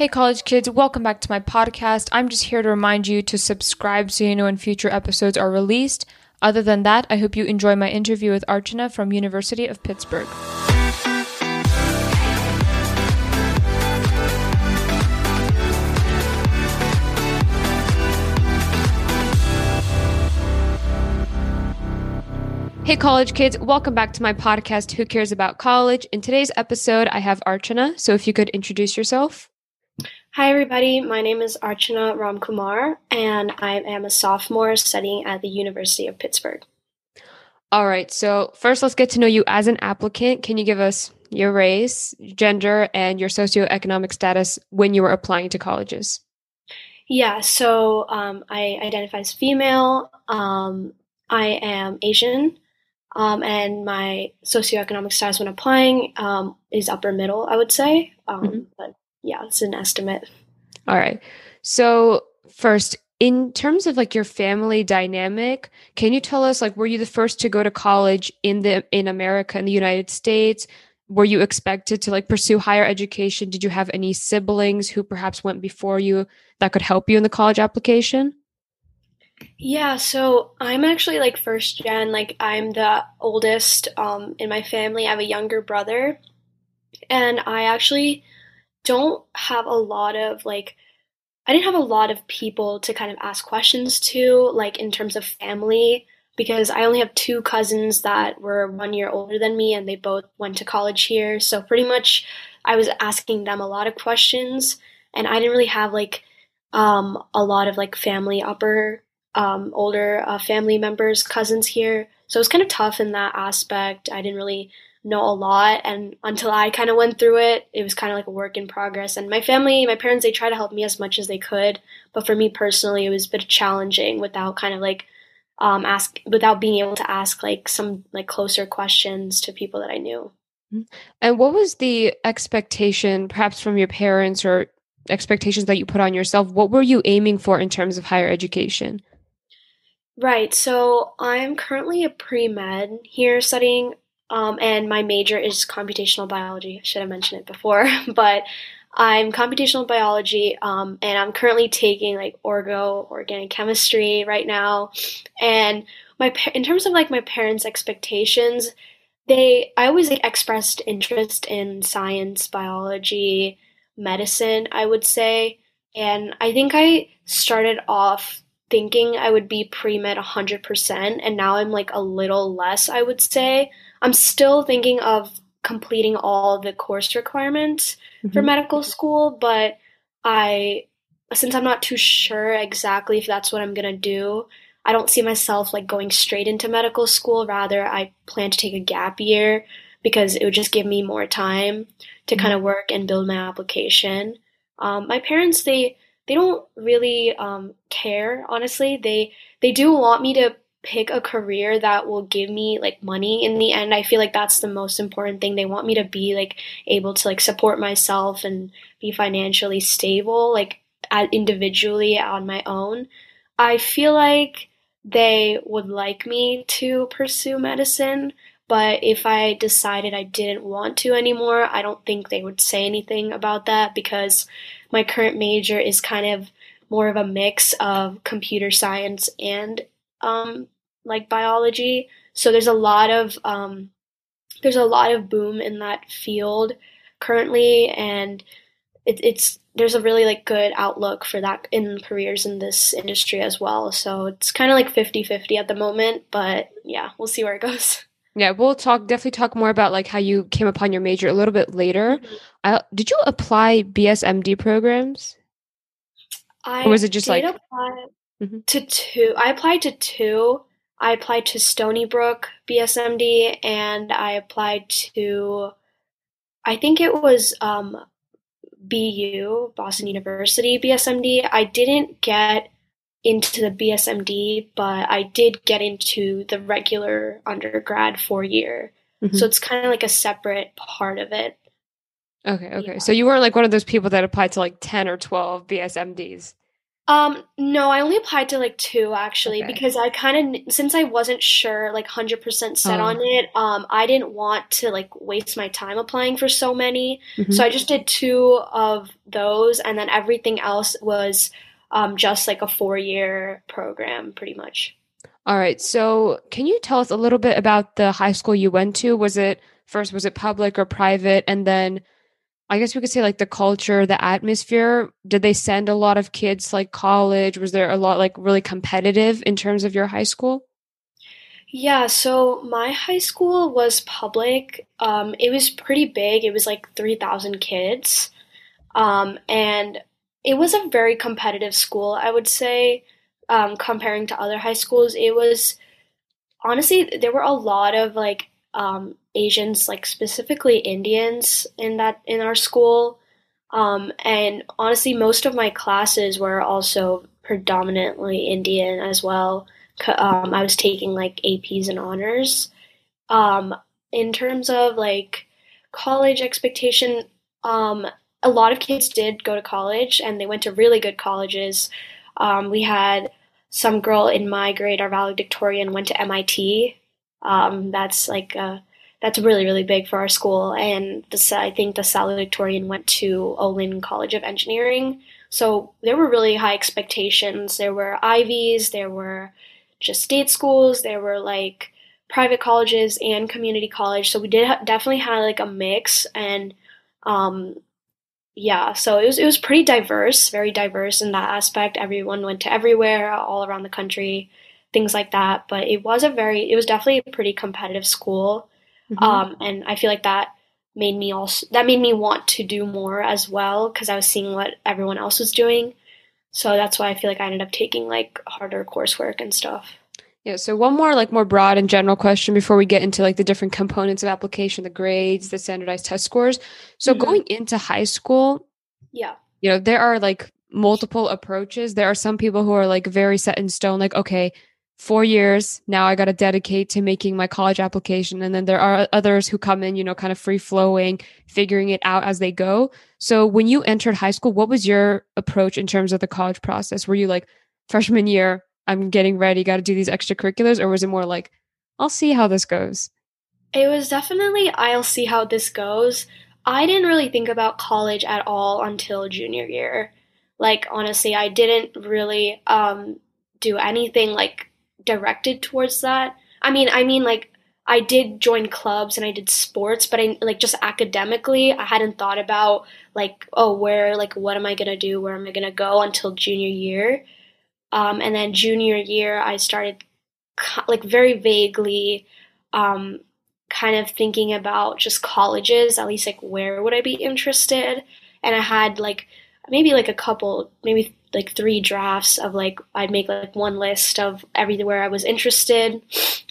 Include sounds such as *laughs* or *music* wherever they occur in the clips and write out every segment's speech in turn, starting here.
Hey, college kids, welcome back to my podcast. I'm just here to remind you to subscribe so you know when future episodes are released. Other than that, I hope you enjoy my interview with Archana from University of Pittsburgh. Hey, college kids, welcome back to my podcast, Who Cares About College? In today's episode, I have Archana. So if you could introduce yourself. Hi, everybody. My name is Archana Ramkumar, and I am a sophomore studying at the University of Pittsburgh. All right. So, first, let's get to know you as an applicant. Can you give us your race, gender, and your socioeconomic status when you were applying to colleges? Yeah. So, um, I identify as female. Um, I am Asian. Um, and my socioeconomic status when applying um, is upper middle, I would say. Um, mm-hmm. But yeah, it's an estimate. All right. So, first, in terms of like your family dynamic, can you tell us like were you the first to go to college in the in America in the United States? Were you expected to like pursue higher education? Did you have any siblings who perhaps went before you that could help you in the college application? Yeah, so I'm actually like first gen, like I'm the oldest um in my family. I have a younger brother and I actually don't have a lot of like I didn't have a lot of people to kind of ask questions to like in terms of family because I only have two cousins that were 1 year older than me and they both went to college here. So pretty much I was asking them a lot of questions and I didn't really have like um a lot of like family upper um, older uh, family members, cousins here. So it was kind of tough in that aspect. I didn't really know a lot. And until I kind of went through it, it was kind of like a work in progress. And my family, my parents, they try to help me as much as they could. But for me personally, it was a bit challenging without kind of like um, ask, without being able to ask like some like closer questions to people that I knew. Mm-hmm. And what was the expectation, perhaps from your parents or expectations that you put on yourself? What were you aiming for in terms of higher education? Right. So I'm currently a pre med here studying, um, and my major is computational biology. I should have mentioned it before, *laughs* but I'm computational biology, um, and I'm currently taking like orgo, organic chemistry right now. And my in terms of like my parents' expectations, they I always like expressed interest in science, biology, medicine. I would say, and I think I started off thinking I would be pre med 100%, and now I'm like a little less, I would say. I'm still thinking of completing all the course requirements mm-hmm. for medical school, but I, since I'm not too sure exactly if that's what I'm gonna do, I don't see myself like going straight into medical school. Rather, I plan to take a gap year because it would just give me more time to mm-hmm. kind of work and build my application. Um, my parents, they they don't really um, care honestly they they do want me to pick a career that will give me like money in the end i feel like that's the most important thing. They want me to be like able to like support myself and be financially stable like individually on my own. I feel like they would like me to pursue medicine but if I decided I didn't want to anymore, I don't think they would say anything about that because my current major is kind of more of a mix of computer science and um, like biology. So there's a lot of um, there's a lot of boom in that field currently, and it, it's there's a really like good outlook for that in careers in this industry as well. So it's kind of like 50-50 at the moment, but yeah, we'll see where it goes. *laughs* Yeah, we'll talk definitely talk more about like how you came upon your major a little bit later. Mm-hmm. Uh, did you apply BSMD programs? I or was it just like apply mm-hmm. to two? I applied to two. I applied to Stony Brook BSMD and I applied to I think it was um, BU, Boston University BSMD. I didn't get into the BSMD, but I did get into the regular undergrad four year. Mm-hmm. So it's kind of like a separate part of it. Okay, okay. Yeah. So you weren't like one of those people that applied to like 10 or 12 BSMDs. Um, no, I only applied to like two actually Okay. because I kind of since I wasn't sure like 100% set on Oh. it, um, I didn't want to like waste my time applying for so many. So Mhm. I just did two of those and then everything else was um just like a four-year program pretty much. All right. So, can you tell us a little bit about the high school you went to? Was it first, was it public or private? And then I guess we could say like the culture, the atmosphere. Did they send a lot of kids like college? Was there a lot like really competitive in terms of your high school? Yeah, so my high school was public. Um, it was pretty big. It was like 3,000 kids. Um, and it was a very competitive school, I would say, um, comparing to other high schools. It was honestly, there were a lot of like um, Asians, like specifically Indians in that in our school. Um, and honestly, most of my classes were also predominantly Indian as well. Um, I was taking like APs and honors. Um, in terms of like college expectation, um, a lot of kids did go to college and they went to really good colleges. Um, we had some girl in my grade, our valedictorian, went to MIT. Um, that's like uh, that's really really big for our school, and the, sa- I think the salutatorian went to Olin College of Engineering. So there were really high expectations. There were Ivies, there were just state schools, there were like private colleges and community college. So we did ha- definitely had like a mix, and um, yeah, so it was it was pretty diverse, very diverse in that aspect. Everyone went to everywhere, all around the country, things like that. But it was a very, it was definitely a pretty competitive school, Mhm. um, and I feel like that made me also that made me want to do more as well because I was seeing what everyone else was doing. So that's why I feel like I ended up taking like harder coursework and stuff. Yeah, so one more like more broad and general question before we get into like the different components of application, the grades, the standardized test scores. So Mhm. going into high school, Yeah. you know, there are like multiple approaches. There are some people who are like very set in stone, like, okay, four years, now I got to dedicate to making my college application. And then there are others who come in, you know, kind of free flowing, figuring it out as they go. So when you entered high school, what was your approach in terms of the college process? Were you like, freshman year, I'm getting ready, got to do these extracurriculars? Or was it more like, I'll see how this goes? It was definitely I'll see how this goes. I didn't really think about college at all until junior year. Like honestly, I didn't really um do anything like directed towards that. I mean, I mean like I did join clubs and I did sports, but I like just academically, I hadn't thought about like oh, where like what am I to do? Where am I to go until junior year? Um and then junior year I started like very vaguely um kind of thinking about just colleges, at least like where would I be interested? And I had like maybe like a couple, maybe like three drafts of like I'd make like one list of everywhere I was interested,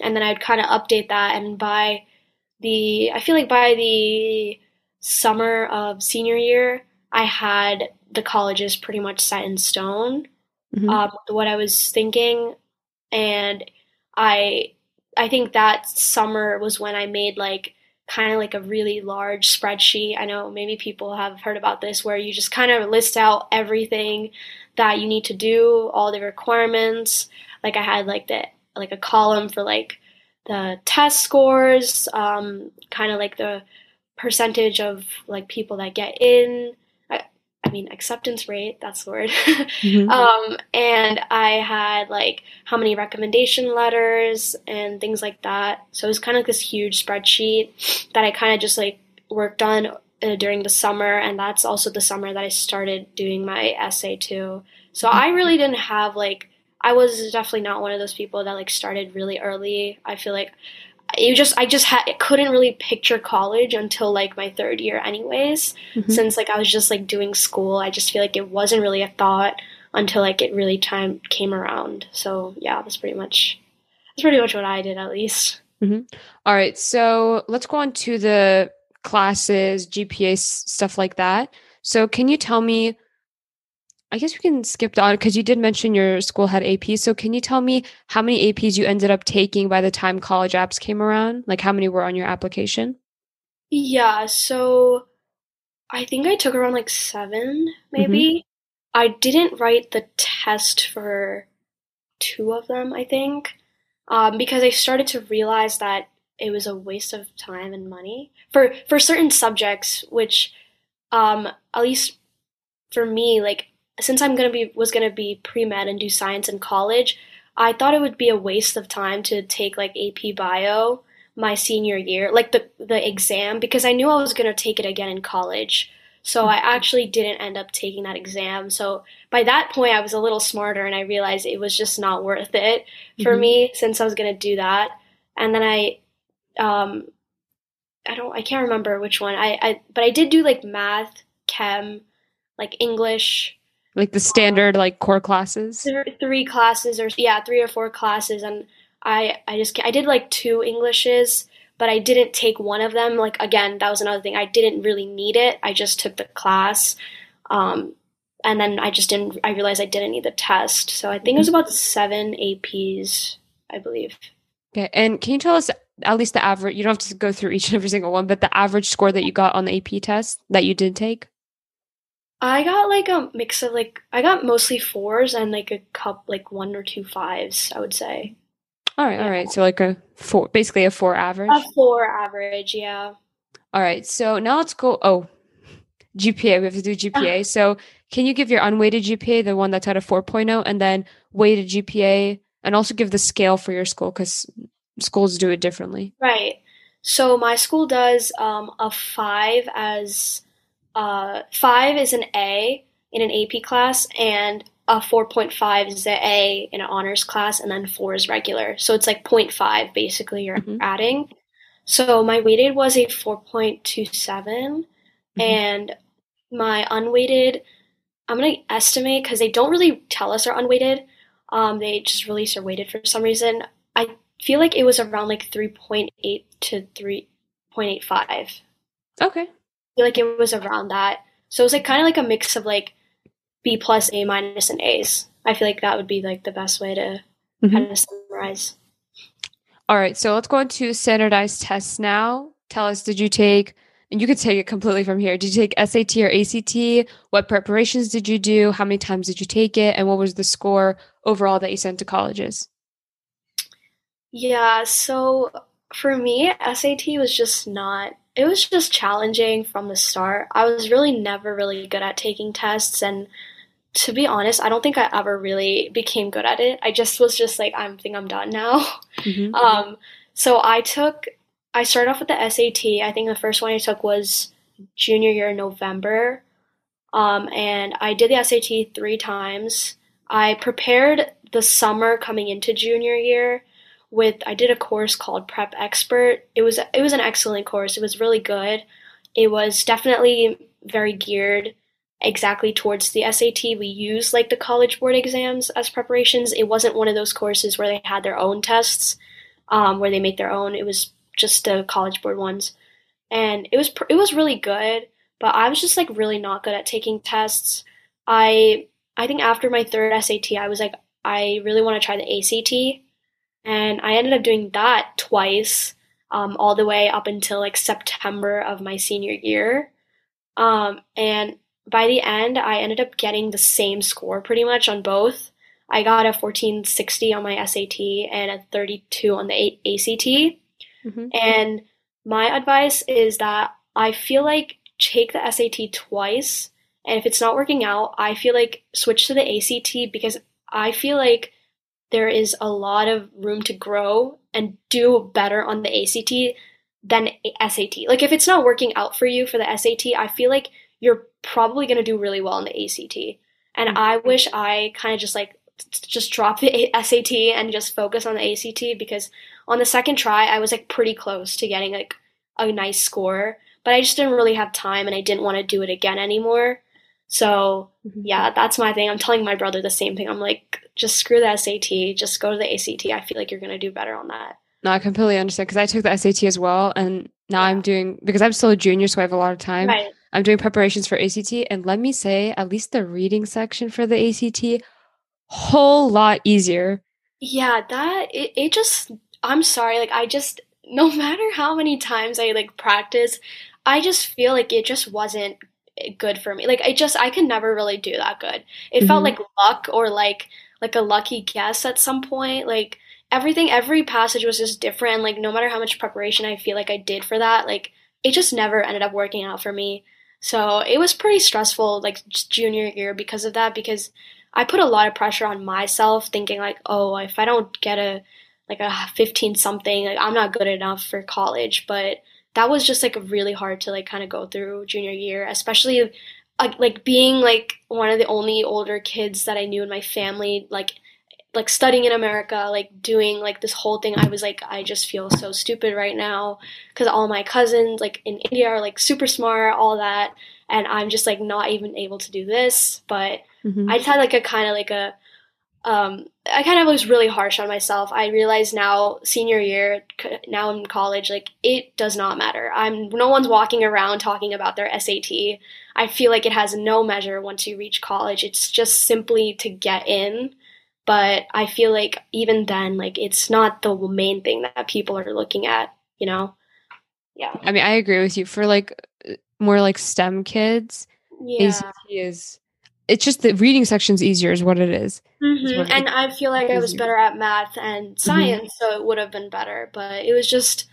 and then I'd kind of update that. And by the, I feel like by the summer of senior year, I had the colleges pretty much set in stone Mhm. um, what I was thinking, and I I think that summer was when I made like kind of like a really large spreadsheet. I know maybe people have heard about this where you just kind of list out everything that you need to do, all the requirements. Like I had like the like a column for like the test scores, um, kind of like the percentage of like people that get in. I, I mean acceptance rate. That's the word. *laughs* Mhm. Um, and I had like how many recommendation letters and things like that. So it was kind of this huge spreadsheet that I kind of just like worked on uh, during the summer, and that's also the summer that I started doing my essay too. So I really didn't have like I was definitely not one of those people that like started really early. I feel like you just I just had couldn't really picture college until like my third year anyways Mhm. since like I was just like doing school, I just feel like it wasn't really a thought until like it really time came around. So yeah, that's pretty much that's pretty much what I did at least. All right, so let's go on to the classes, GPA, stuff like that. So, can you tell me? I guess we can skip on because you did mention your school had AP. So, can you tell me how many APs you ended up taking by the time college apps came around? Like, how many were on your application? Yeah, so I think I took around like seven, maybe. I didn't write the test for two of them, I think, um, because I started to realize that it was a waste of time and money for for certain subjects, which, um, at least for me, like since I'm gonna be was gonna be pre med and do science in college, I thought it would be a waste of time to take like AP Bio my senior year, like the the exam, because I knew I was gonna take it again in college. So I actually didn't end up taking that exam. So by that point, I was a little smarter and I realized it was just not worth it for mm-hmm. me since I was going to do that. And then I, um, I don't, I can't remember which one. I, I, but I did do like math, chem, like English, like the standard um, like core classes. Th- three classes or yeah, three or four classes, and I, I just, I did like two Englishes but I didn't take one of them. Like again, that was another thing. I didn't really need it. I just took the class. Um, and then I just didn't I realized I didn't need the test. So I think it was about 7 APs, I believe. Okay. And can you tell us at least the average you don't have to go through each and every single one, but the average score that you got on the AP test that you did take? I got like a mix of like I got mostly fours and like a cup like one or two fives, I would say. All right, yeah. all right. So like a four, basically a four average. A four average, yeah. All right. So now let's go. Oh, GPA. We have to do GPA. *sighs* so can you give your unweighted GPA, the one that's at a 4.0, and then weighted GPA, and also give the scale for your school because schools do it differently. Right. So my school does um, a five as uh, five is an A in an AP class, and a 4.5 is the A in an honors class, and then four is regular. So it's like 0.5 basically you're mm-hmm. adding. So my weighted was a 4.27, mm-hmm. and my unweighted, I'm going to estimate because they don't really tell us our unweighted. Um, they just release our weighted for some reason. I feel like it was around like 3.8 to 3.85. Okay. I feel like it was around that. So it was like kind of like a mix of like B plus, A minus, and A's. I feel like that would be like the best way to mm-hmm. kind of summarize. All right, so let's go into standardized tests now. Tell us, did you take, and you could take it completely from here. Did you take SAT or ACT? What preparations did you do? How many times did you take it? And what was the score overall that you sent to colleges? Yeah, so for me, SAT was just not, it was just challenging from the start. I was really never really good at taking tests and to be honest, I don't think I ever really became good at it. I just was just like, I think I'm done now. *laughs* Mm-hmm. Um, so I took, I started off with the SAT. I think the first one I took was junior year November. Um, and I did the SAT three times. I prepared the summer coming into junior year with I did a course called Prep Expert. It was it was an excellent course. It was really good. It was definitely very geared exactly towards the SAT. We used like the college board exams as preparations. It wasn't one of those courses where they had their own tests, um, where they make their own. It was just the college board ones, and it was it was really good. But I was just like really not good at taking tests. I I think after my third SAT, I was like I really want to try the ACT, and I ended up doing that twice, um, all the way up until like September of my senior year. Um, and by the end, I ended up getting the same score pretty much on both. I got a 1460 on my SAT and a 32 on the ACT. Mm-hmm. And my advice is that I feel like take the SAT twice. And if it's not working out, I feel like switch to the ACT because I feel like there is a lot of room to grow and do better on the ACT than SAT. Like if it's not working out for you for the SAT, I feel like you're probably going to do really well in the ACT. And mm-hmm. I wish I kind of just like just drop the SAT and just focus on the ACT because on the second try I was like pretty close to getting like a nice score, but I just didn't really have time and I didn't want to do it again anymore. So, mm-hmm. yeah, that's my thing. I'm telling my brother the same thing. I'm like just screw the SAT, just go to the ACT. I feel like you're going to do better on that. No, I completely understand because I took the SAT as well and now yeah. I'm doing because I'm still a junior so I have a lot of time. Right. I'm doing preparations for ACT, and let me say, at least the reading section for the ACT, whole lot easier. Yeah, that it, it just I'm sorry, like I just *laughs* no matter how many times I like practice, I just feel like it just wasn't good for me. Like I just I could never really do that good. It mm-hmm. felt like luck or like like a lucky guess at some point. Like everything every passage was just different. Like no matter how much preparation I feel like I did for that, like it just never ended up working out for me. So it was pretty stressful like junior year because of that because I put a lot of pressure on myself thinking like, oh, if I don't get a like a 15 something, like I'm not good enough for college, but that was just like really hard to like kind of go through junior year, especially uh, like being like one of the only older kids that I knew in my family, like like studying in America, like doing like this whole thing. I was like, I just feel so stupid right now because all my cousins like in India are like super smart, all that, and I'm just like not even able to do this. But mm-hmm. I just had like a kind of like a um, I kind of was really harsh on myself. I realize now, senior year, now in college, like it does not matter. I'm no one's walking around talking about their SAT. I feel like it has no measure once you reach college. It's just simply to get in. But I feel like even then, like it's not the main thing that people are looking at. You know? Yeah. I mean, I agree with you. For like more like STEM kids, yeah. ACT is it's just the reading section's easier is what it is. Mm-hmm. What and it, I feel like I was better at math and mm-hmm. science, mm-hmm. so it would have been better. But it was just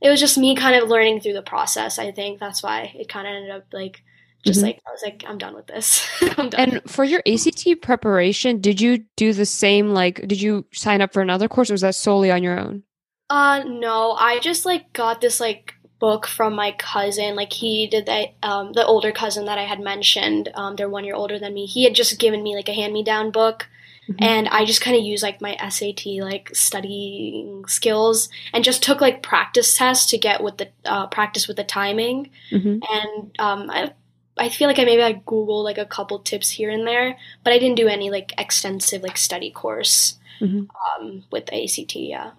it was just me kind of learning through the process. I think that's why it kind of ended up like just mm-hmm. like I was like I'm done with this. *laughs* done. And for your ACT preparation, did you do the same like did you sign up for another course or was that solely on your own? Uh no, I just like got this like book from my cousin. Like he did that, um, the older cousin that I had mentioned. Um, they're one year older than me. He had just given me like a hand me down book. Mm-hmm. And I just kind of used like my SAT like studying skills and just took like practice tests to get with the uh, practice with the timing. Mm-hmm. And um, I I feel like I maybe I googled like a couple tips here and there, but I didn't do any like extensive like study course mm-hmm. um, with the ACT. Yeah.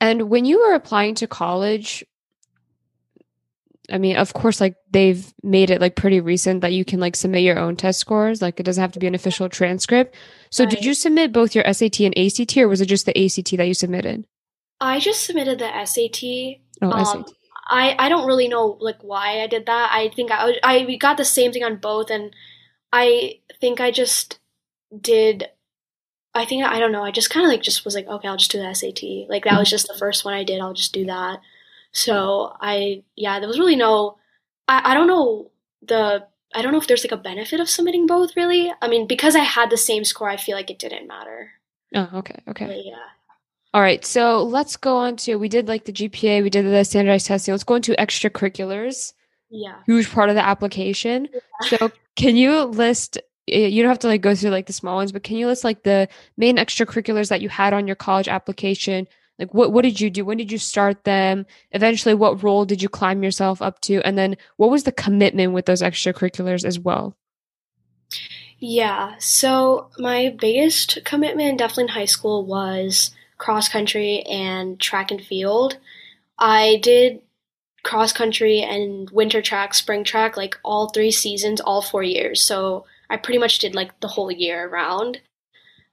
And when you were applying to college, I mean, of course, like they've made it like pretty recent that you can like submit your own test scores. Like it doesn't have to be an official transcript. So right. did you submit both your SAT and ACT or was it just the ACT that you submitted? I just submitted the SAT. Oh, um, SAT. I, I don't really know like why I did that. I think I I got the same thing on both and I think I just did I think I don't know. I just kind of like just was like okay, I'll just do the SAT. Like that was just the first one I did. I'll just do that. So I, yeah, there was really no, I, I don't know the, I don't know if there's like a benefit of submitting both really. I mean, because I had the same score, I feel like it didn't matter. Oh, okay. Okay. But yeah. All right. So let's go on to, we did like the GPA, we did the standardized testing. Let's go into extracurriculars. Yeah. Huge part of the application. Yeah. So can you list you don't have to like go through like the small ones, but can you list like the main extracurriculars that you had on your college application like what what did you do? When did you start them? Eventually what role did you climb yourself up to? And then what was the commitment with those extracurriculars as well? Yeah so my biggest commitment definitely in high school was cross country and track and field. I did cross country and winter track spring track like all three seasons all four years. So i pretty much did like the whole year around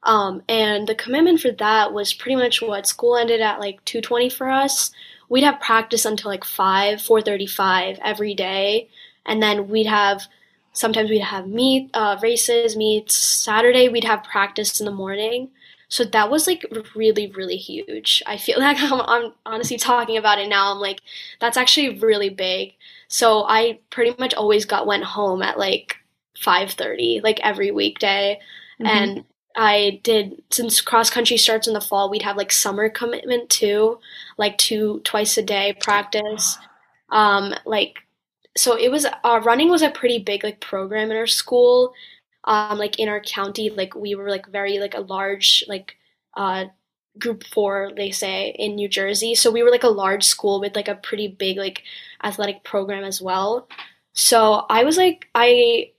um, and the commitment for that was pretty much what school ended at like 2:20 for us. We'd have practice until like 5, 4:35 every day, and then we'd have sometimes we'd have meet uh, races, meets. Saturday we'd have practice in the morning. So that was like really, really huge. I feel *laughs* like I'm, I'm honestly talking about it now. I'm like, that's actually really big. So I pretty much always got went home at like 5:30, like every weekday, mm-hmm. and I did since cross country starts in the fall, we'd have like summer commitment too, like two twice a day practice. Um, like so it was uh, running was a pretty big like program in our school. Um, like in our county, like we were like very like a large like uh group four they say in New Jersey. So we were like a large school with like a pretty big like athletic program as well. So I was like I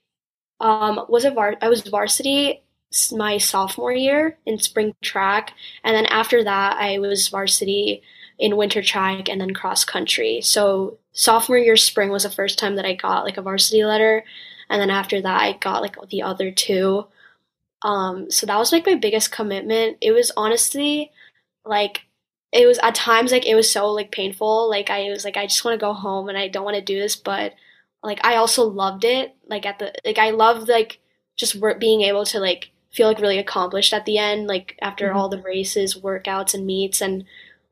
um was a var I was varsity my sophomore year in spring track. And then after that, I was varsity in winter track and then cross country. So sophomore year spring was the first time that I got like a varsity letter. And then after that, I got like the other two. Um, so that was like my biggest commitment. It was honestly like, it was at times like it was so like painful. Like I was like, I just want to go home and I don't want to do this, but like I also loved it. Like at the like I loved like just being able to like feel like really accomplished at the end, like after mm-hmm. all the races, workouts, and meets. And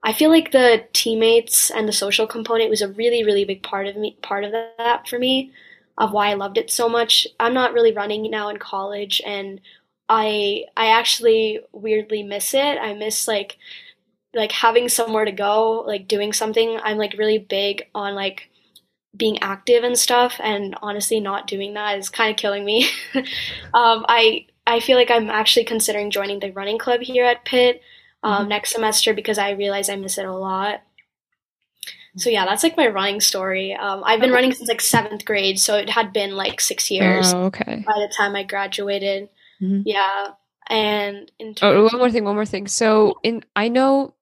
I feel like the teammates and the social component was a really, really big part of me, part of that for me, of why I loved it so much. I'm not really running now in college, and I I actually weirdly miss it. I miss like like having somewhere to go, like doing something. I'm like really big on like being active and stuff and honestly not doing that is kind of killing me *laughs* um, i i feel like i'm actually considering joining the running club here at pitt um, mm-hmm. next semester because i realize i miss it a lot so yeah that's like my running story um, i've been running since like seventh grade so it had been like six years oh, okay by the time i graduated mm-hmm. yeah and in oh, one more thing one more thing so in i know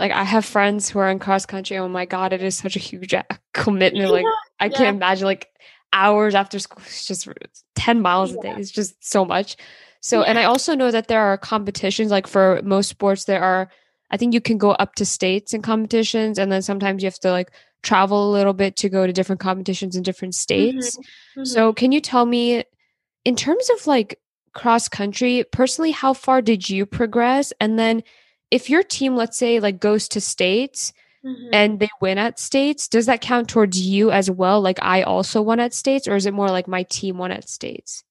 like I have friends who are in cross country. Oh my god, it is such a huge *laughs* commitment. Yeah, like I yeah. can't imagine like hours after school. It's just ten miles yeah. a day. It's just so much. So, and I also know that there are competitions. Like for most sports, there are. I think you can go up to states in competitions, and then sometimes you have to like travel a little bit to go to different competitions in different states. Mm-hmm. Mm-hmm. So, can you tell me, in terms of like cross country, personally, how far did you progress? And then if your team, let's say, like goes to states mm-hmm. and they win at states, does that count towards you as well? Like I also won at states, or is it more like my team won at states?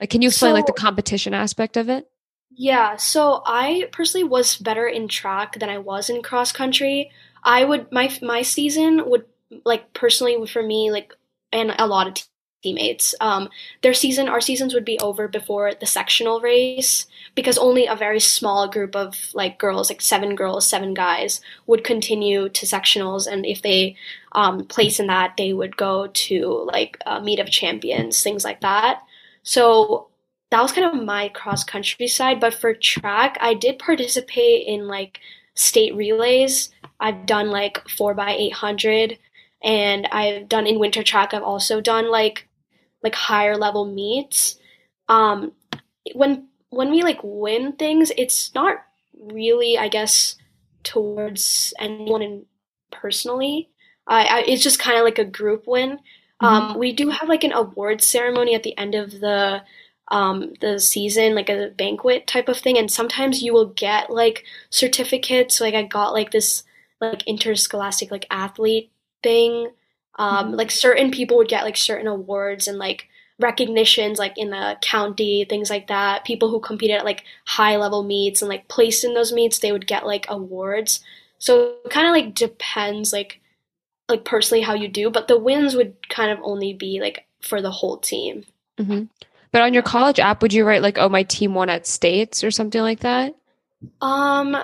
Like, can you explain so, like the competition aspect of it? Yeah, so I personally was better in track than I was in cross country. I would my my season would like personally for me like and a lot of teammates. Um, their season, our seasons would be over before the sectional race because only a very small group of like girls, like seven girls, seven guys, would continue to sectionals, and if they um, place in that, they would go to like a meet of champions, things like that. So that was kind of my cross country side. But for track, I did participate in like state relays. I've done like four by eight hundred and I've done in winter track. I've also done like like higher level meets um when when we like win things it's not really i guess towards anyone in personally I, I it's just kind of like a group win mm-hmm. um we do have like an awards ceremony at the end of the um the season like a banquet type of thing and sometimes you will get like certificates like i got like this like interscholastic like athlete thing um, mm-hmm. Like certain people would get like certain awards and like recognitions like in the county things like that people who competed at like high level meets and like placed in those meets they would get like awards so it kind of like depends like like personally how you do but the wins would kind of only be like for the whole team mm-hmm. but on your college app would you write like oh my team won at states or something like that um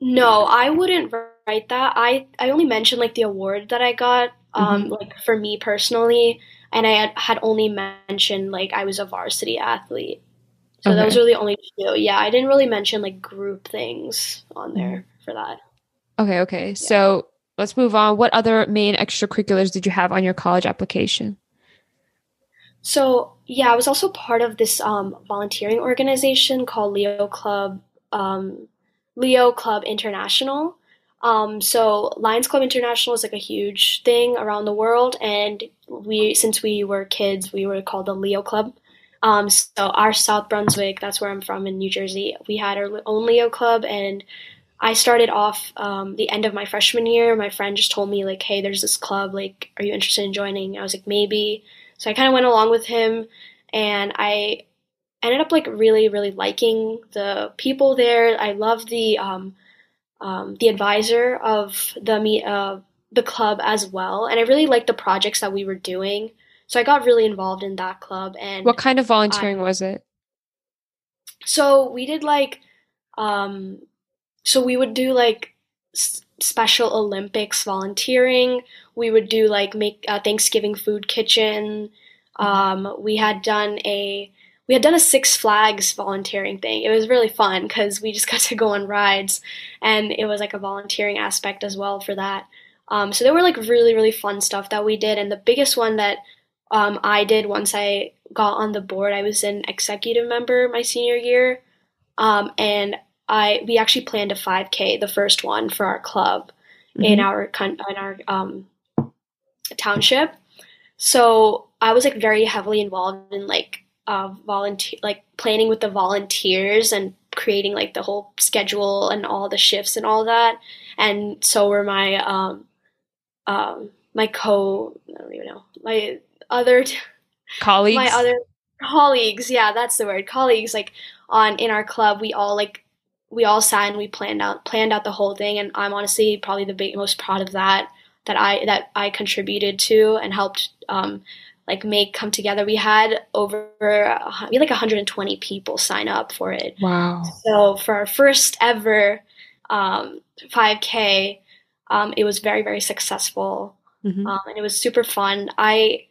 no i wouldn't write that i i only mentioned like the award that i got um, mm-hmm. like for me personally, and I had, had only mentioned like I was a varsity athlete. So okay. those were the only two. Yeah, I didn't really mention like group things on there mm-hmm. for that. Okay, okay. Yeah. So let's move on. What other main extracurriculars did you have on your college application? So yeah, I was also part of this um, volunteering organization called Leo Club, um, Leo Club International. Um, so Lions Club International is like a huge thing around the world, and we since we were kids, we were called the Leo Club. Um, so our South Brunswick, that's where I'm from in New Jersey, we had our own Leo Club, and I started off um, the end of my freshman year. My friend just told me like, "Hey, there's this club. Like, are you interested in joining?" I was like, "Maybe." So I kind of went along with him, and I ended up like really, really liking the people there. I love the um, um, the advisor of the uh, the club as well, and I really liked the projects that we were doing. So I got really involved in that club. And what kind of volunteering I, was it? So we did like, um, so we would do like s- Special Olympics volunteering. We would do like make a Thanksgiving food kitchen. Um, we had done a we had done a Six Flags volunteering thing. It was really fun because we just *laughs* got to go on rides, and it was like a volunteering aspect as well for that. Um, so there were like really really fun stuff that we did, and the biggest one that um, I did once I got on the board, I was an executive member my senior year, um, and I we actually planned a 5K, the first one for our club mm-hmm. in our in our um, township. so I was like very heavily involved in like uh, volunteer, like planning with the volunteers and creating like the whole schedule and all the shifts and all that. And so were my um, um, my co, I don't even know, my other t- colleagues, my other colleagues. Yeah, that's the word, colleagues. Like on in our club, we all like we all sat and we planned out planned out the whole thing. And I'm honestly probably the big, most proud of that that I that I contributed to and helped um, like make come together. We had over we had like 120 people sign up for it. Wow! So for our first ever um, 5K, um, it was very very successful, mm-hmm. um, and it was super fun. I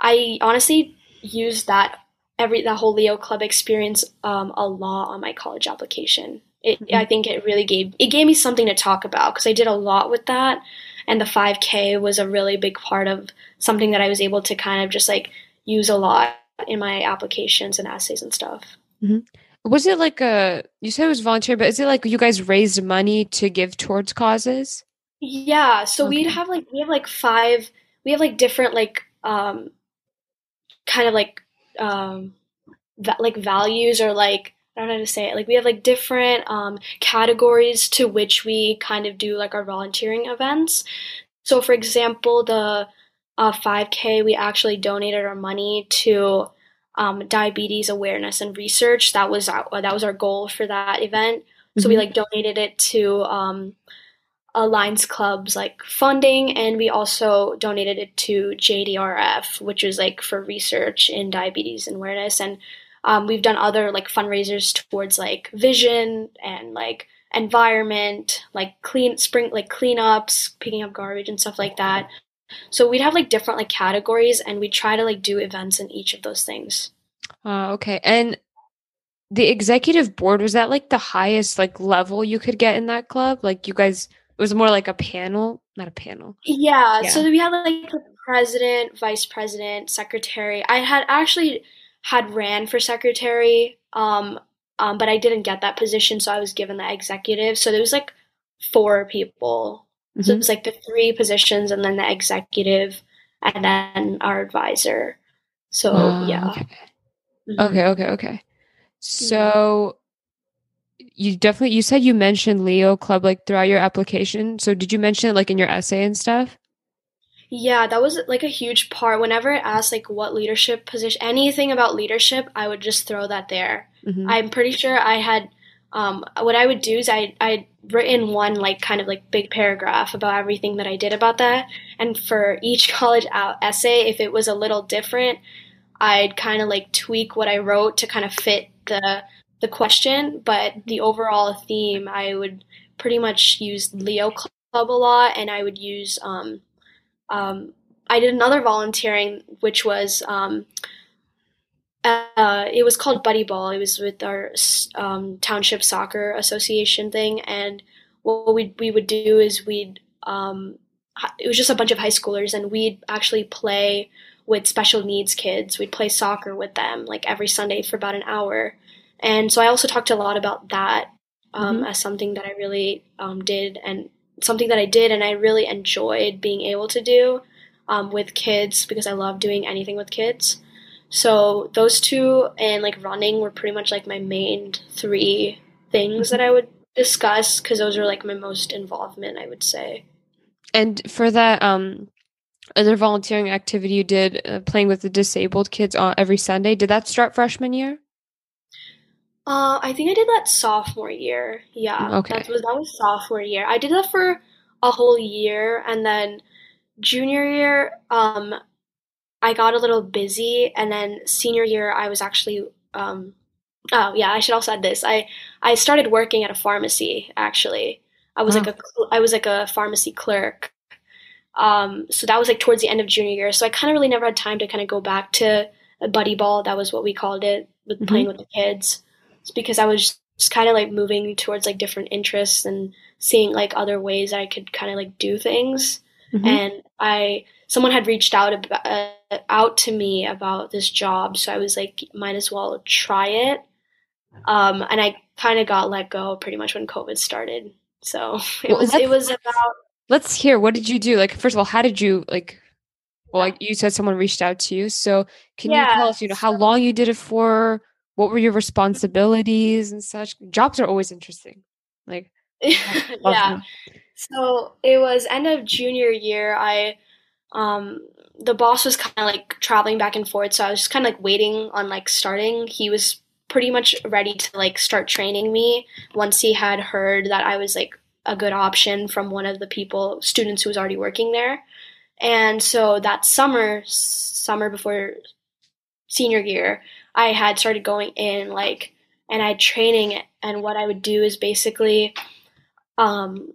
I honestly used that every that whole Leo Club experience um, a lot on my college application. It, mm-hmm. I think it really gave it gave me something to talk about because I did a lot with that and the 5K was a really big part of something that I was able to kind of just like use a lot in my applications and essays and stuff. Mm-hmm. Was it like a you said it was volunteer, but is it like you guys raised money to give towards causes? Yeah, so okay. we'd have like we have like five we have like different like um kind of like um va- like values or like I don't know how to say it. Like we have like different um, categories to which we kind of do like our volunteering events. So, for example, the uh, 5K, we actually donated our money to um, diabetes awareness and research. That was our, that was our goal for that event. So mm-hmm. we like donated it to um, a Lions Club's like funding, and we also donated it to JDRF, which is like for research in diabetes and awareness. And um, we've done other like fundraisers towards like vision and like environment, like clean spring like cleanups, picking up garbage and stuff like that. So we'd have like different like categories, and we try to like do events in each of those things. Uh, okay, and the executive board was that like the highest like level you could get in that club? Like you guys, it was more like a panel, not a panel. Yeah. yeah. So we had like the president, vice president, secretary. I had actually had ran for secretary, um, um, but I didn't get that position, so I was given the executive. So there was like four people. Mm-hmm. So it was like the three positions, and then the executive, and then our advisor. So uh, yeah. Okay. Mm-hmm. okay, okay, okay. So you definitely you said you mentioned Leo Club like throughout your application. So did you mention it like in your essay and stuff? Yeah, that was like a huge part. Whenever it asked like what leadership position, anything about leadership, I would just throw that there. Mm-hmm. I'm pretty sure I had. Um, what I would do is I I'd written one like kind of like big paragraph about everything that I did about that, and for each *laughs* college out essay, if it was a little different, I'd kind of like tweak what I wrote to kind of fit the the question. But the overall theme, I would pretty much use Leo Club a lot, and I would use um, um, I did another volunteering, which was um, uh, it was called Buddy Ball. It was with our um, township soccer association thing, and what we we would do is we'd um, it was just a bunch of high schoolers, and we'd actually play with special needs kids. We'd play soccer with them like every Sunday for about an hour, and so I also talked a lot about that um, mm-hmm. as something that I really um, did and something that I did and I really enjoyed being able to do um, with kids because I love doing anything with kids. So those two and like running were pretty much like my main three things that I would discuss because those are like my most involvement, I would say. And for that um other volunteering activity you did, uh, playing with the disabled kids on every Sunday, did that start freshman year? Uh, I think I did that sophomore year. Yeah, okay. That was that was sophomore year. I did that for a whole year, and then junior year, um, I got a little busy, and then senior year, I was actually, um, oh yeah, I should also add this. I I started working at a pharmacy. Actually, I was like a I was like a pharmacy clerk. Um, so that was like towards the end of junior year. So I kind of really never had time to kind of go back to a buddy ball. That was what we called it, with mm-hmm. playing with the kids. It's because I was just kind of like moving towards like different interests and seeing like other ways I could kind of like do things. Mm-hmm. And I someone had reached out about, uh, out to me about this job, so I was like, might as well try it. Um, and I kind of got let go pretty much when COVID started. So *laughs* it well, was it was about. Let's hear. What did you do? Like, first of all, how did you like? well, like you said, someone reached out to you. So can yeah. you tell us, you know, how long you did it for? What were your responsibilities and such? Jobs are always interesting. Like, *laughs* yeah. So it was end of junior year. I, um, the boss was kind of like traveling back and forth, so I was just kind of like waiting on like starting. He was pretty much ready to like start training me once he had heard that I was like a good option from one of the people students who was already working there. And so that summer, summer before senior year, I had started going in like, and I had training. And what I would do is basically, um,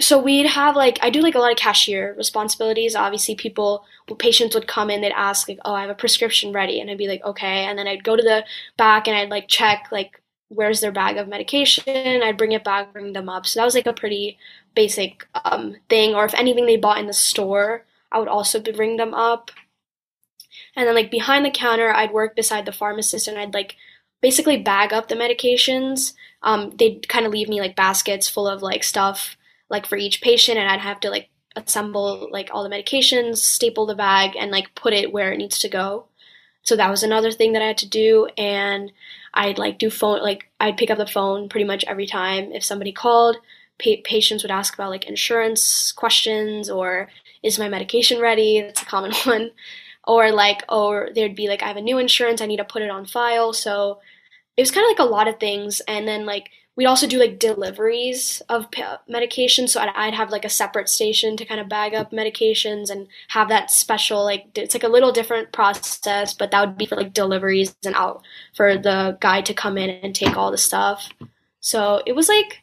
so we'd have like I do like a lot of cashier responsibilities. Obviously, people patients would come in, they'd ask like, "Oh, I have a prescription ready," and I'd be like, "Okay," and then I'd go to the back and I'd like check like where's their bag of medication. I'd bring it back, bring them up. So that was like a pretty basic um, thing. Or if anything they bought in the store, I would also bring them up. And then like behind the counter, I'd work beside the pharmacist and I'd like basically bag up the medications. Um, they'd kind of leave me like baskets full of like stuff like for each patient, and I'd have to like assemble like all the medications, staple the bag, and like put it where it needs to go. So that was another thing that I had to do, and I'd like do phone like I'd pick up the phone pretty much every time if somebody called. Pa- patients would ask about like insurance questions or is my medication ready? That's a common *laughs* one. Or like, or there'd be like, I have a new insurance, I need to put it on file. So it was kind of like a lot of things. And then like, we'd also do like deliveries of medication. So I'd, I'd, have like a separate station to kind of bag up medications and have that special, like, it's like a little different process, but that would be for like deliveries and out for the guy to come in and take all the stuff. So it was like,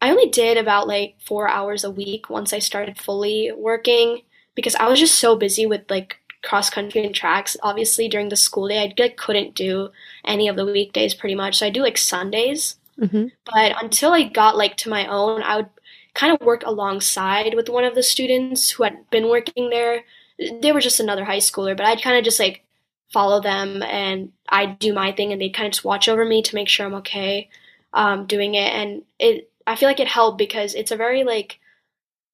I only did about like four hours a week once I started fully working because I was just so busy with like cross country and tracks. Obviously, during the school day, I like, couldn't do any of the weekdays pretty much. So I do like Sundays. Mm-hmm. But until I got like to my own, I would kind of work alongside with one of the students who had been working there. They were just another high schooler, but I'd kind of just like follow them and I'd do my thing and they'd kind of just watch over me to make sure I'm okay um, doing it. And it I feel like it helped because it's a very like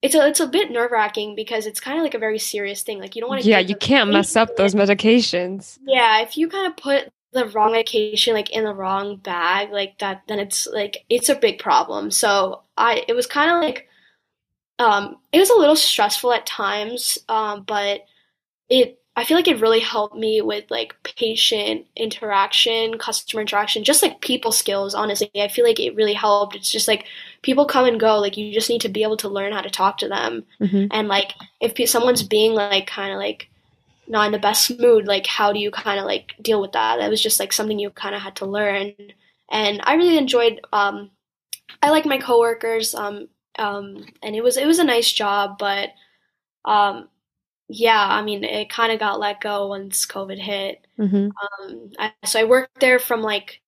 it's a it's a bit nerve wracking because it's kind of like a very serious thing. Like you don't want to. Yeah, you can't mess up those medications. Yeah, if you kind of put the wrong medication like in the wrong bag like that, then it's like it's a big problem. So I it was kind of like um it was a little stressful at times, um, but it I feel like it really helped me with like patient interaction, customer interaction, just like people skills, honestly. I feel like it really helped. It's just like people come and go. Like you just need to be able to learn how to talk to them. Mm-hmm. And like if someone's being like kind of like not in the best mood, like how do you kind of like deal with that? That was just like something you kind of had to learn. And I really enjoyed um I like my coworkers um um and it was it was a nice job, but um yeah, I mean, it kind of got let go once COVID hit. Mm-hmm. Um, I, so I worked there from like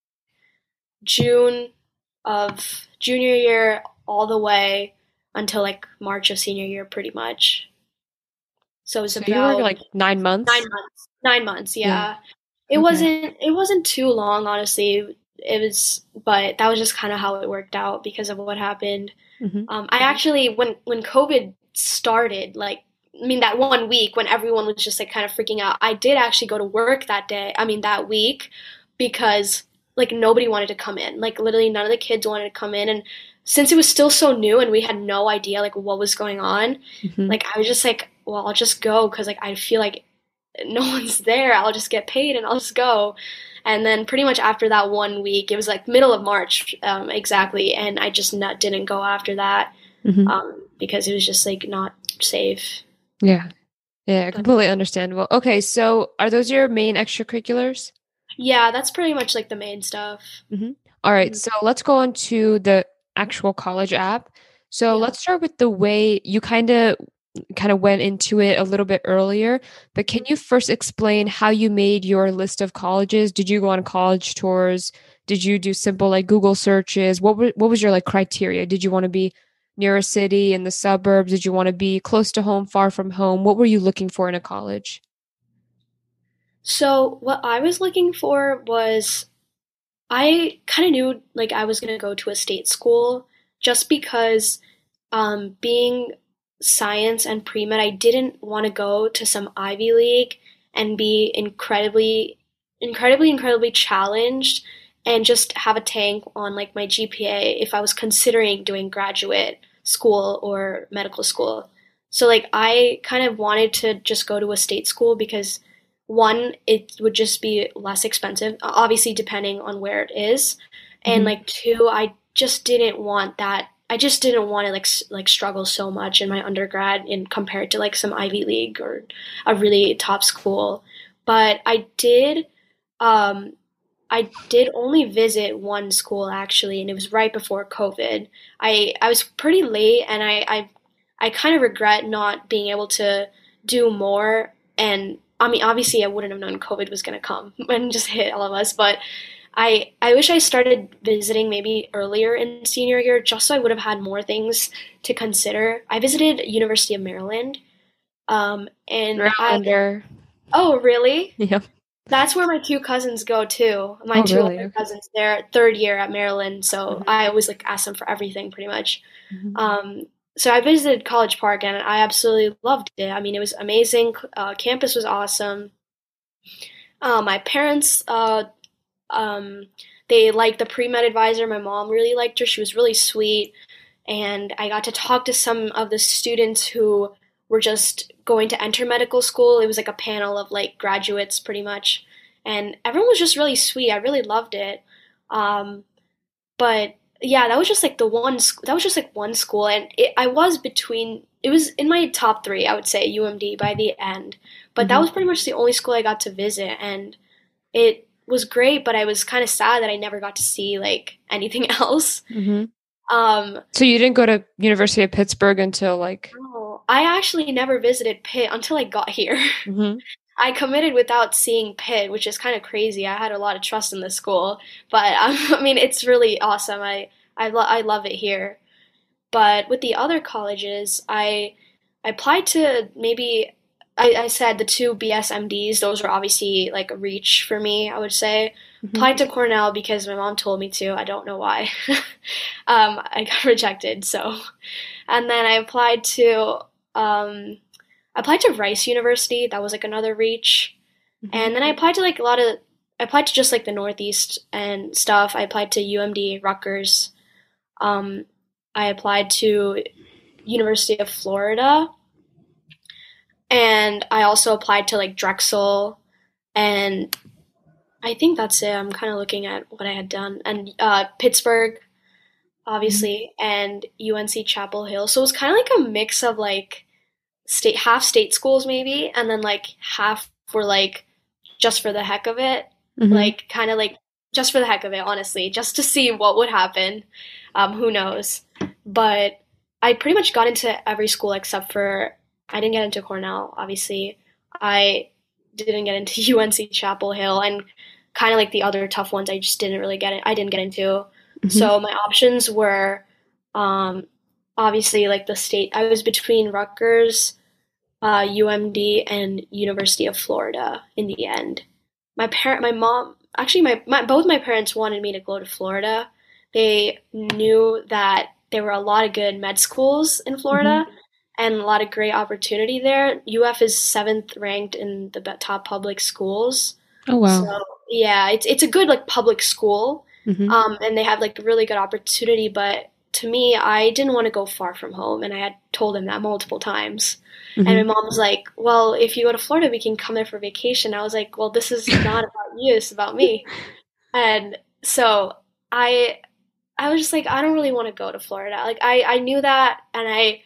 June of junior year all the way until like March of senior year, pretty much. So it was so about like nine months. Nine months. Nine months. Yeah. yeah. It okay. wasn't. It wasn't too long, honestly. It was, but that was just kind of how it worked out because of what happened. Mm-hmm. Um, I actually, when when COVID started, like I mean, that one week when everyone was just like kind of freaking out, I did actually go to work that day. I mean, that week because like nobody wanted to come in. Like literally none of the kids wanted to come in. And since it was still so new and we had no idea like what was going on, mm-hmm. like I was just like, well, I'll just go because like I feel like no *laughs* one's there. I'll just get paid and I'll just go. And then pretty much after that one week, it was like middle of March um, exactly, and I just not, didn't go after that mm-hmm. um, because it was just like not safe. Yeah. Yeah, completely understandable. Okay, so are those your main extracurriculars? Yeah, that's pretty much like the main stuff. Mm-hmm. All right, mm-hmm. so let's go on to the actual college app. So yeah. let's start with the way you kind of kind of went into it a little bit earlier, but can you first explain how you made your list of colleges? Did you go on college tours? Did you do simple like Google searches? What were, what was your like criteria? Did you want to be near a city in the suburbs? Did you want to be close to home, far from home? What were you looking for in a college? So, what I was looking for was I kind of knew like I was going to go to a state school just because um, being science and pre med, I didn't want to go to some Ivy League and be incredibly, incredibly, incredibly challenged and just have a tank on like my GPA if I was considering doing graduate school or medical school. So like I kind of wanted to just go to a state school because one it would just be less expensive obviously depending on where it is and mm-hmm. like two I just didn't want that I just didn't want to like like struggle so much in my undergrad in compared to like some Ivy League or a really top school. But I did um I did only visit one school actually, and it was right before COVID. I I was pretty late, and I I, I kind of regret not being able to do more. And I mean, obviously, I wouldn't have known COVID was going to come *laughs* and just hit all of us, but. I, I wish I started visiting maybe earlier in senior year just so I would have had more things to consider. I visited University of Maryland. Um, and I, oh really? Yep. That's where my two cousins go too. My oh, two really? other cousins, they're third year at Maryland, so mm-hmm. I always like ask them for everything pretty much. Mm-hmm. Um, so I visited College Park and I absolutely loved it. I mean, it was amazing. Uh, campus was awesome. Uh, my parents, uh, um, they liked the pre med advisor. My mom really liked her. She was really sweet, and I got to talk to some of the students who were just going to enter medical school. It was like a panel of like graduates pretty much. And everyone was just really sweet. I really loved it. Um, but yeah, that was just like the one, that was just like one school. And it, I was between, it was in my top three, I would say, UMD by the end. But mm-hmm. that was pretty much the only school I got to visit. And it was great, but I was kind of sad that I never got to see like anything *laughs* else. Mm-hmm. Um, so you didn't go to University of Pittsburgh until like I actually never visited Pitt until I got here. *laughs* Mm-hmm. I committed without seeing Pitt, which is kind of crazy. I had a lot of trust in the school, but *laughs* um, I mean, it's really awesome. I I, lo- I love it here. But with the other colleges, I I applied to maybe I, I said the two BSMDs. Those were obviously like a reach for me. I would say mm-hmm. applied to Cornell because my mom told me to. I don't know why. *laughs* um, I got rejected. So, and then I applied to um, I applied to Rice University. That was like another reach. Mm-hmm. And then I applied to like a lot of I applied to just like the Northeast and stuff. I applied to UMD, Rutgers. Um, I applied to University of Florida. And I also applied to like Drexel and I think that's it. I'm kind of looking at what I had done. And uh, Pittsburgh, obviously, and UNC Chapel Hill. So it was kind of like a mix of like state half state schools maybe, and then like half were like just for the heck of it, mm-hmm. like kind of like just for the heck of it, honestly, just to see what would happen. Um, who knows? But I pretty much got into every school except for I didn't get into Cornell, obviously. I didn't get into *laughs* UNC Chapel Hill and kind of like the other tough ones I just didn't really get it. I didn't get into. Mm-hmm. So my options were um, obviously like the state. I was between Rutgers, uh, UMD, and University of Florida in the end. My parent, my mom, actually, my, my both my parents wanted me to go to Florida. They knew that there were a lot of good med schools in Florida. Mm-hmm. And a lot of great opportunity there. UF is seventh ranked in the top public schools. Oh wow! So, yeah, it's it's a good like public school, Mm-hmm. Um, and they had like a really good opportunity. But to me, I didn't want to go far from home, and I had told him that multiple times. Mm-hmm. And my mom was like, "Well, if you go to Florida, we can come there for vacation." I was like, "Well, this is not *laughs* about you; it's about me." And so I, I was just like, I don't really want to go to Florida. Like I, I knew that, and I.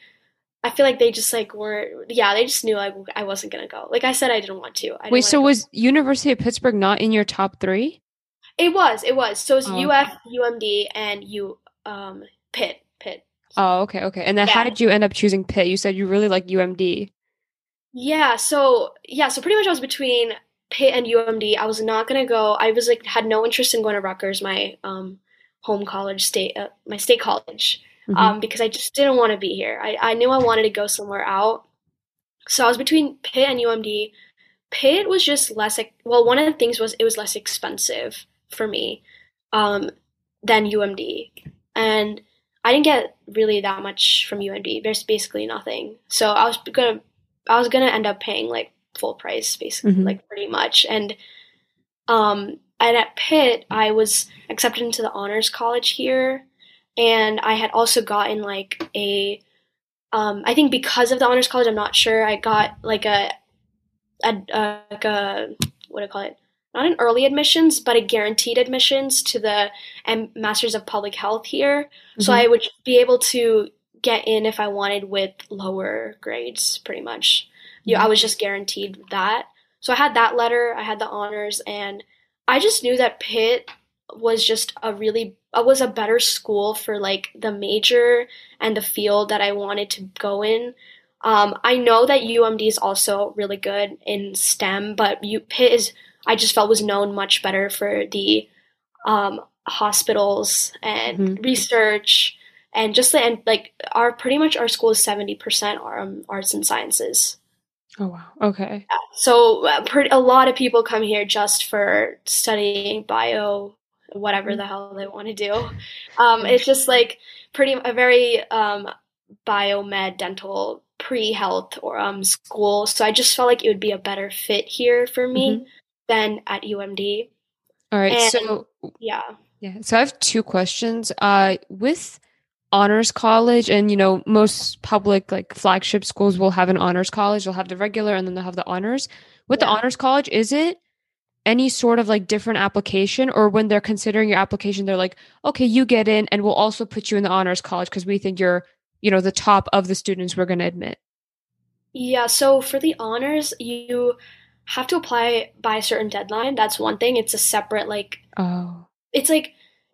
I feel like they just like were yeah they just knew like I wasn't gonna go like I said I didn't want to. Wait, so was University of Pittsburgh not in your top three? It was. It was. So it's oh, UF, UMD, and U um Pitt. Pitt. Oh, okay, okay. And then yeah. how did you end up choosing Pitt? You said you really like UMD. Yeah. So yeah. So pretty much I was between Pitt and UMD. I was not gonna go. I was like had no interest in going to Rutgers, my um home college, state uh, my state college, mm-hmm. um because I just didn't want to be here. I I knew I wanted to go somewhere out. So I was between Pitt and UMD. Pitt was just less well, one of the things was it was less expensive for me um, than UMD. And I didn't get really that much from UMD. There's basically nothing. So I was gonna I was gonna end up paying like full price basically, Mhm. like pretty much. And um and at Pitt I was accepted into the honors college here and I had also gotten like a um I think because of the honors college, I'm not sure, I got like a a, a like a what do I call it? Not an early admissions, but a guaranteed admissions to the um, Masters of Public Health here. So Mhm. I would be able to get in if I wanted with lower grades, pretty much. Yeah, I was just guaranteed that. So I had that letter, I had the honors, and I just knew that Pitt was just a really uh, was a better school for like the major and the field that I wanted to go in. Um, I know that UMD is also really good in STEM, but you, Pitt is I just felt was known much better for the um, hospitals and Mhm. research and just the and like our pretty much our school is seventy percent um, arts and sciences. Oh wow. Okay. So uh, pretty, a lot of people come here just for studying bio, whatever the hell they want to do. Um, it's just like pretty a very um, biomed dental pre health or um, school. So I just felt like it would be a better fit here for me than at UMD. All right. And- so Yeah. Yeah. So I have two questions. Uh, with honors college, and you know, most public like flagship schools will have an honors college. They'll have the regular, and then they'll have the honors. With the honors college, is it any sort of like different application, or when they're considering your application, they're like, okay, you get in, and we'll also put you in the honors college because we think you're, you know, the top of the students we're going to admit. Yeah, so for the honors, you have to apply by a certain deadline. That's one thing. It's a separate like Oh. it's like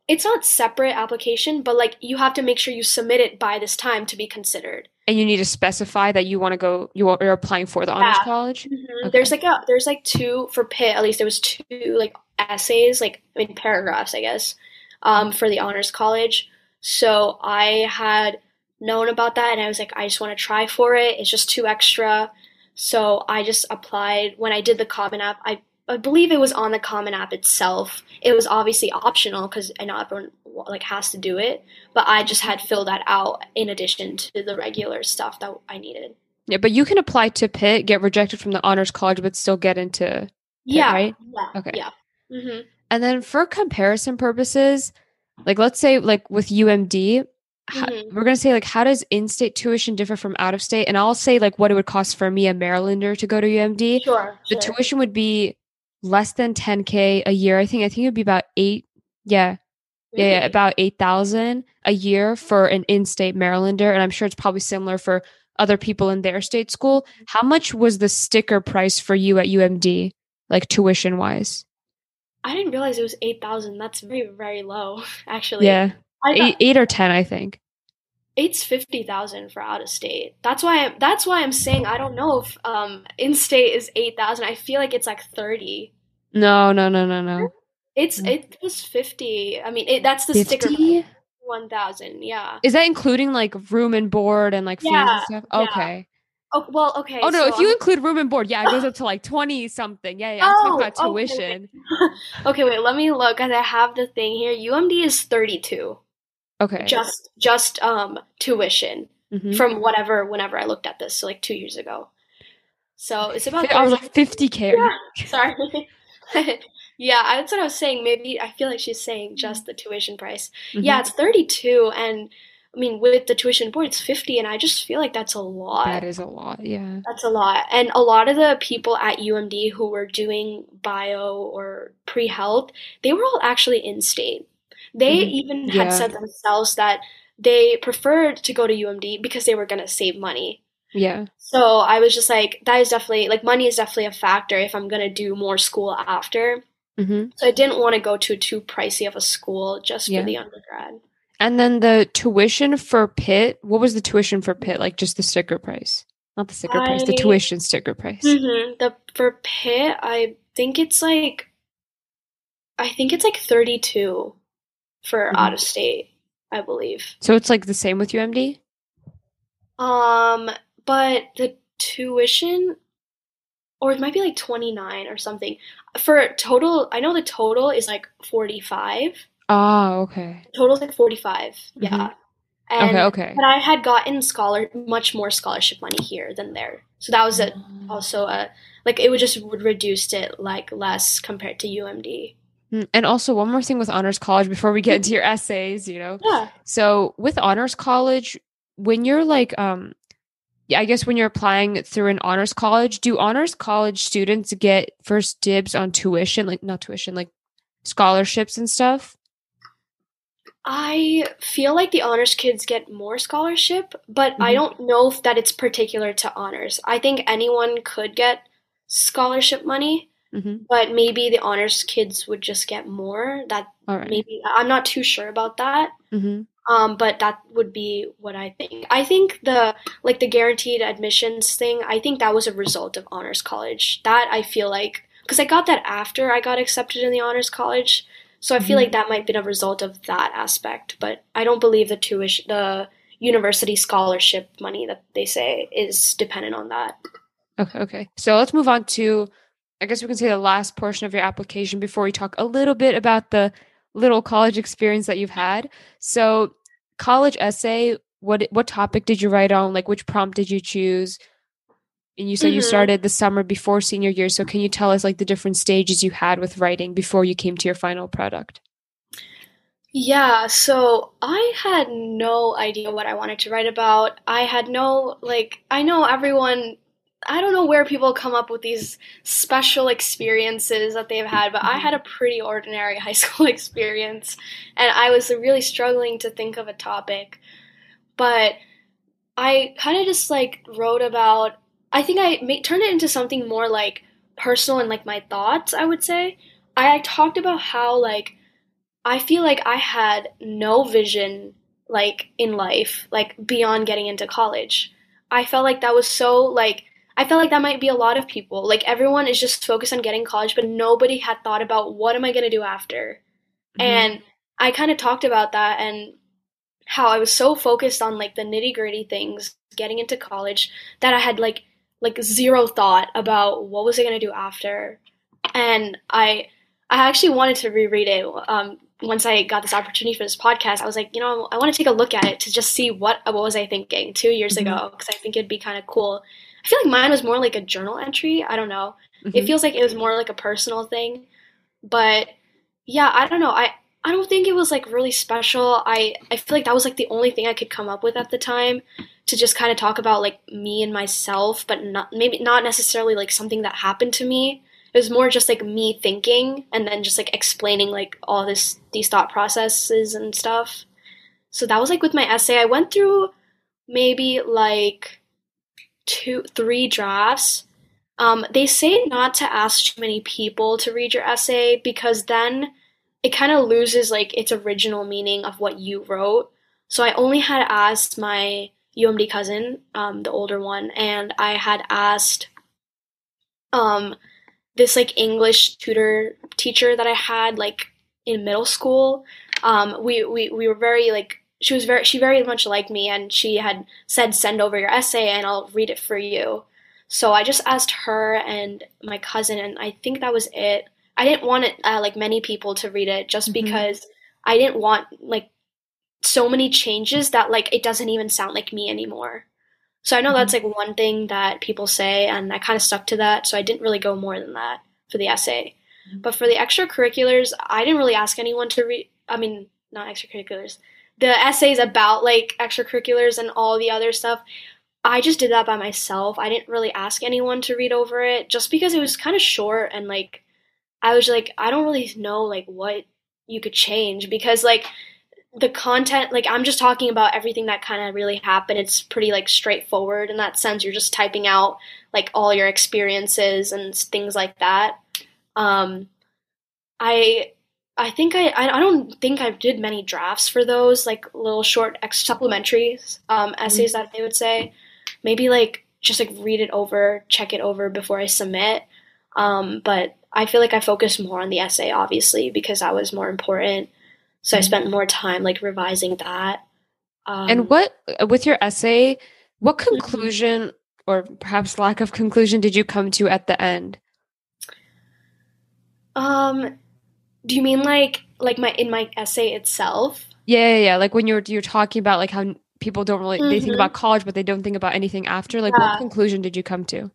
it's not separate application, but like you have to make sure you submit it by this time to be considered. And you need to specify that you want to go. You are applying for the honors Yeah. college. Mhm. Okay. There's like a there's like two for Pitt at least there was two like essays like I mean paragraphs I guess um, for the honors college. So I had known about that and I was like I just want to try for it. It's just two extra. So I just applied when I did the Common App. I I believe it was on the Common App itself. It was obviously optional because I know everyone like has to do it, but I just had filled that out in addition to the regular stuff that I needed. Yeah, but you can apply to Pitt, get rejected from the honors college, but still get into Yeah. right? Yeah. Okay. Yeah. hmm And then for comparison purposes, like let's say like with UMD, Mhm. we're gonna say like how does in-state tuition differ from out of state? And I'll say like what it would cost for me, a Marylander, to go to UMD. Sure. The sure. tuition would be less than 10k a year. I think I think it'd be about eight. Yeah, yeah, yeah, about eight thousand a year for an in-state Marylander, and I'm sure it's probably similar for other people in their state school. How much was the sticker price for you at UMD, like tuition wise? I didn't realize it was eight thousand. That's very very low, *laughs* actually. Yeah, eight, eight or ten, I think. eight's fifty thousand for out of state. That's why I'm, that's why I'm saying I don't know if um in state is eight thousand. I feel like it's like thirty. No, no, no, no, no. It's Mm. it was fifty. I mean, it, that's the sticker Fifty? one thousand. Yeah. Is that including like room and board and like fees Yeah, and stuff? yeah. Okay. Oh well, okay. Oh no, so if you I'm- include room and board, yeah, it goes *gasps* up to like twenty something. Yeah, yeah. I'm talking Oh, about okay, tuition. *laughs* okay, wait. Let me look, cause I have the thing here. UMD is thirty-two. Okay. Just just um tuition. Mhm. from whatever whenever I looked at this, so like two years ago. So it's about. I was like fifty k. Yeah. Sorry. *laughs* yeah, that's what I was saying. Maybe I feel like she's saying just the tuition price. Mm-hmm. Yeah, it's thirty-two, and I mean with the tuition board, it's fifty, and I just feel like that's a lot. that is a lot. Yeah. That's a lot. And a lot of the people at UMD who were doing bio or pre health, they were all actually in state. They Mhm. even Yeah. had said themselves that they preferred to go to UMD because they were going to save money. Yeah. So I was just like, that is definitely, like, money is definitely a factor if I'm going to do more school after. hmm So I didn't want to go to too pricey of a school just for the undergrad. And then the tuition for Pitt. What was the tuition for Pitt? Like just the sticker price, not the sticker price. The tuition sticker price. hmm The for Pitt, I think it's like, I think it's like thirty two for Mhm. out of state, I believe. So it's like the same with UMD. Um, but the tuition, or it might be like twenty nine or something. For total, I know the total is like forty five. Ah, okay. Total's like forty five. Yeah. And, okay, okay. But I had gotten scholar much more scholarship money here than there, so that was a, also a like it would just reduced it like less compared to UMD. Mm, and also one more thing with honors college before we get into your essays, you know. Yeah. So with honors college, when you're like um I guess when you're applying through an honors college, do honors college students get first dibs on tuition, like not tuition, like scholarships and stuff? I feel like the honors kids get more scholarship, but mm-hmm. I don't know if that it's particular to honors. I think anyone could get scholarship money, mm-hmm. but maybe the honors kids would just get more. That right. maybe I'm not too sure about that. Mm-hmm. Um, but that would be what I think. I think the like the guaranteed admissions thing. I think that was a result of honors college. That I feel like because I got that after I got accepted in the honors college. So I feel mm-hmm. like that might be a result of that aspect, but I don't believe the tuition, the university scholarship money that they say is dependent on that. Okay, okay. So let's move on to, I guess we can say the last portion of your application before we talk a little bit about the little college experience that you've had. So, college essay, what what topic did you write on? Like, which prompt did you choose? And you said mm-hmm. you started the summer before senior year. So can you tell us like the different stages you had with writing before you came to your final product? Yeah, so I had no idea what I wanted to write about. I had no, like, I know everyone, I don't know where people come up with these special experiences that they've had, but I had a pretty ordinary *laughs* high school experience, and I was really struggling to think of a topic. But I kind of just, like, wrote about I think I made, turned it into something more like personal and like my thoughts, I would say. I, I talked about how like I feel like I had no vision like in life, like beyond getting into college. I felt like that was so like I felt like that might be a lot of people. Like everyone is just focused on getting college, but nobody had thought about what am I going to do after. Mm-hmm. And I kind of talked about that and how I was so focused on like the nitty-gritty things getting into college that I had like like zero thought about what was I going to do after. And I I actually wanted to reread it um, once I got this opportunity for this podcast. I was like, you know, I want to take a look at it to just see what what was I thinking 2 years mm-hmm. ago because I think it'd be kind of cool. I feel like mine was more like a journal entry. I don't know. Mm-hmm. It feels like it was more like a personal thing. But yeah, I don't know. I I don't think it was like really special. I I feel like that was like the only thing I could come up with at the time to just kind of talk about like me and myself, but not maybe not necessarily like something that happened to me. It was more just like me thinking and then just like explaining like all this these thought processes and stuff. So that was like with my essay. I went through maybe like two three drafts. Um, they say not to ask too many people to read your essay because then it kind of loses like its original meaning of what you wrote. So I only had asked my UMD cousin, um, the older one, and I had asked um, this like English tutor teacher that I had like in middle school. Um, we, we we were very like she was very she very much liked me, and she had said send over your essay and I'll read it for you. So I just asked her and my cousin, and I think that was it. I didn't want it uh, like many people to read it just mm-hmm. because I didn't want like so many changes that like it doesn't even sound like me anymore. So I know mm-hmm. that's like one thing that people say, and I kind of stuck to that. So I didn't really go more than that for the essay. Mm-hmm. But for the extracurriculars, I didn't really ask anyone to read. I mean, not extracurriculars. The essays about like extracurriculars and all the other stuff. I just did that by myself. I didn't really ask anyone to read over it just because it was kind of short and like I was like I don't really know like what you could change because like the content like i'm just talking about everything that kind of really happened it's pretty like straightforward in that sense you're just typing out like all your experiences and things like that um i i think i i don't think i did many drafts for those like little short ex- supplementaries um essays mm-hmm. that they would say maybe like just like read it over check it over before i submit um but i feel like i focused more on the essay obviously because that was more important so I mm-hmm. spent more time like revising that. Um, and what with your essay, what mm-hmm. conclusion or perhaps lack of conclusion did you come to at the end? Um do you mean like like my in my essay itself? Yeah, yeah, yeah. Like when you're you're talking about like how people don't really they think Mhm. about college, but they don't think about anything after. Like, Yeah. what conclusion did you come to?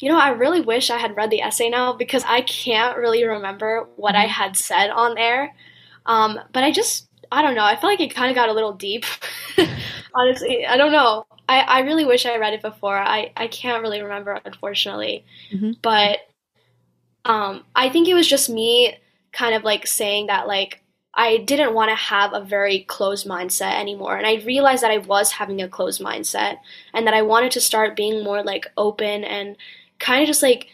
You know, I really wish I had read the essay now because I can't really remember what I Mhm. had said on there. Um, but I just, I don't know. I feel like it kind of got a little deep. *laughs* Honestly, I don't know. I, I really wish I read it before. I, I can't really remember, unfortunately. Mhm. But um, I think it was just me kind of like saying that, like, I didn't want to have a very closed mindset anymore. And I realized that I was having a closed mindset and that I wanted to start being more like open and kind of just like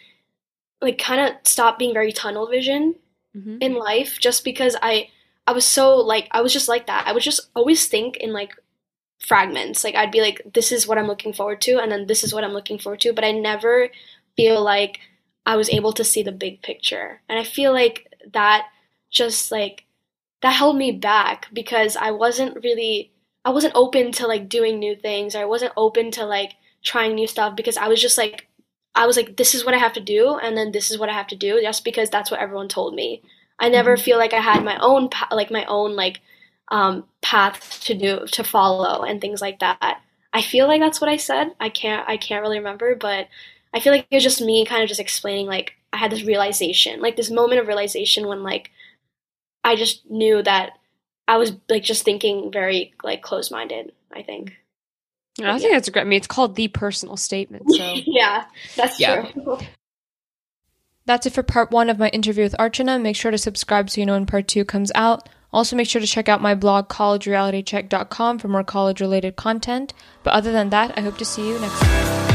like kind of stop being very tunnel vision Mm-hmm. in life just because I I was so like I was just like that. I would just always think in like fragments. Like I'd be like this is what I'm looking forward to and then this is what I'm looking forward to, but I never feel like I was able to see the big picture. And I feel like that just like that held me back because I wasn't really I wasn't open to like doing new things. I wasn't open to like trying new stuff because I was just like I was like this is what I have to do and then this is what I have to do just because that's what everyone told me. I never Mhm. feel like I had my own like my own like um path to do to follow and things like that. I feel like that's what I said. I can't I can't really remember, but I feel like it was just me kind of just explaining like I had this realization, like this moment of realization when like I just knew that I was like just thinking very like close minded, I think. I think that's a great. I mean, it's called the personal statement. So *laughs* yeah, that's Yeah. true. *laughs* That's it for part one of my interview with Archana. Make sure to subscribe so you know when part two comes out. Also, make sure to check out my blog, collegerealitycheck.com, for more college related content. But other than that, I hope to see you next time.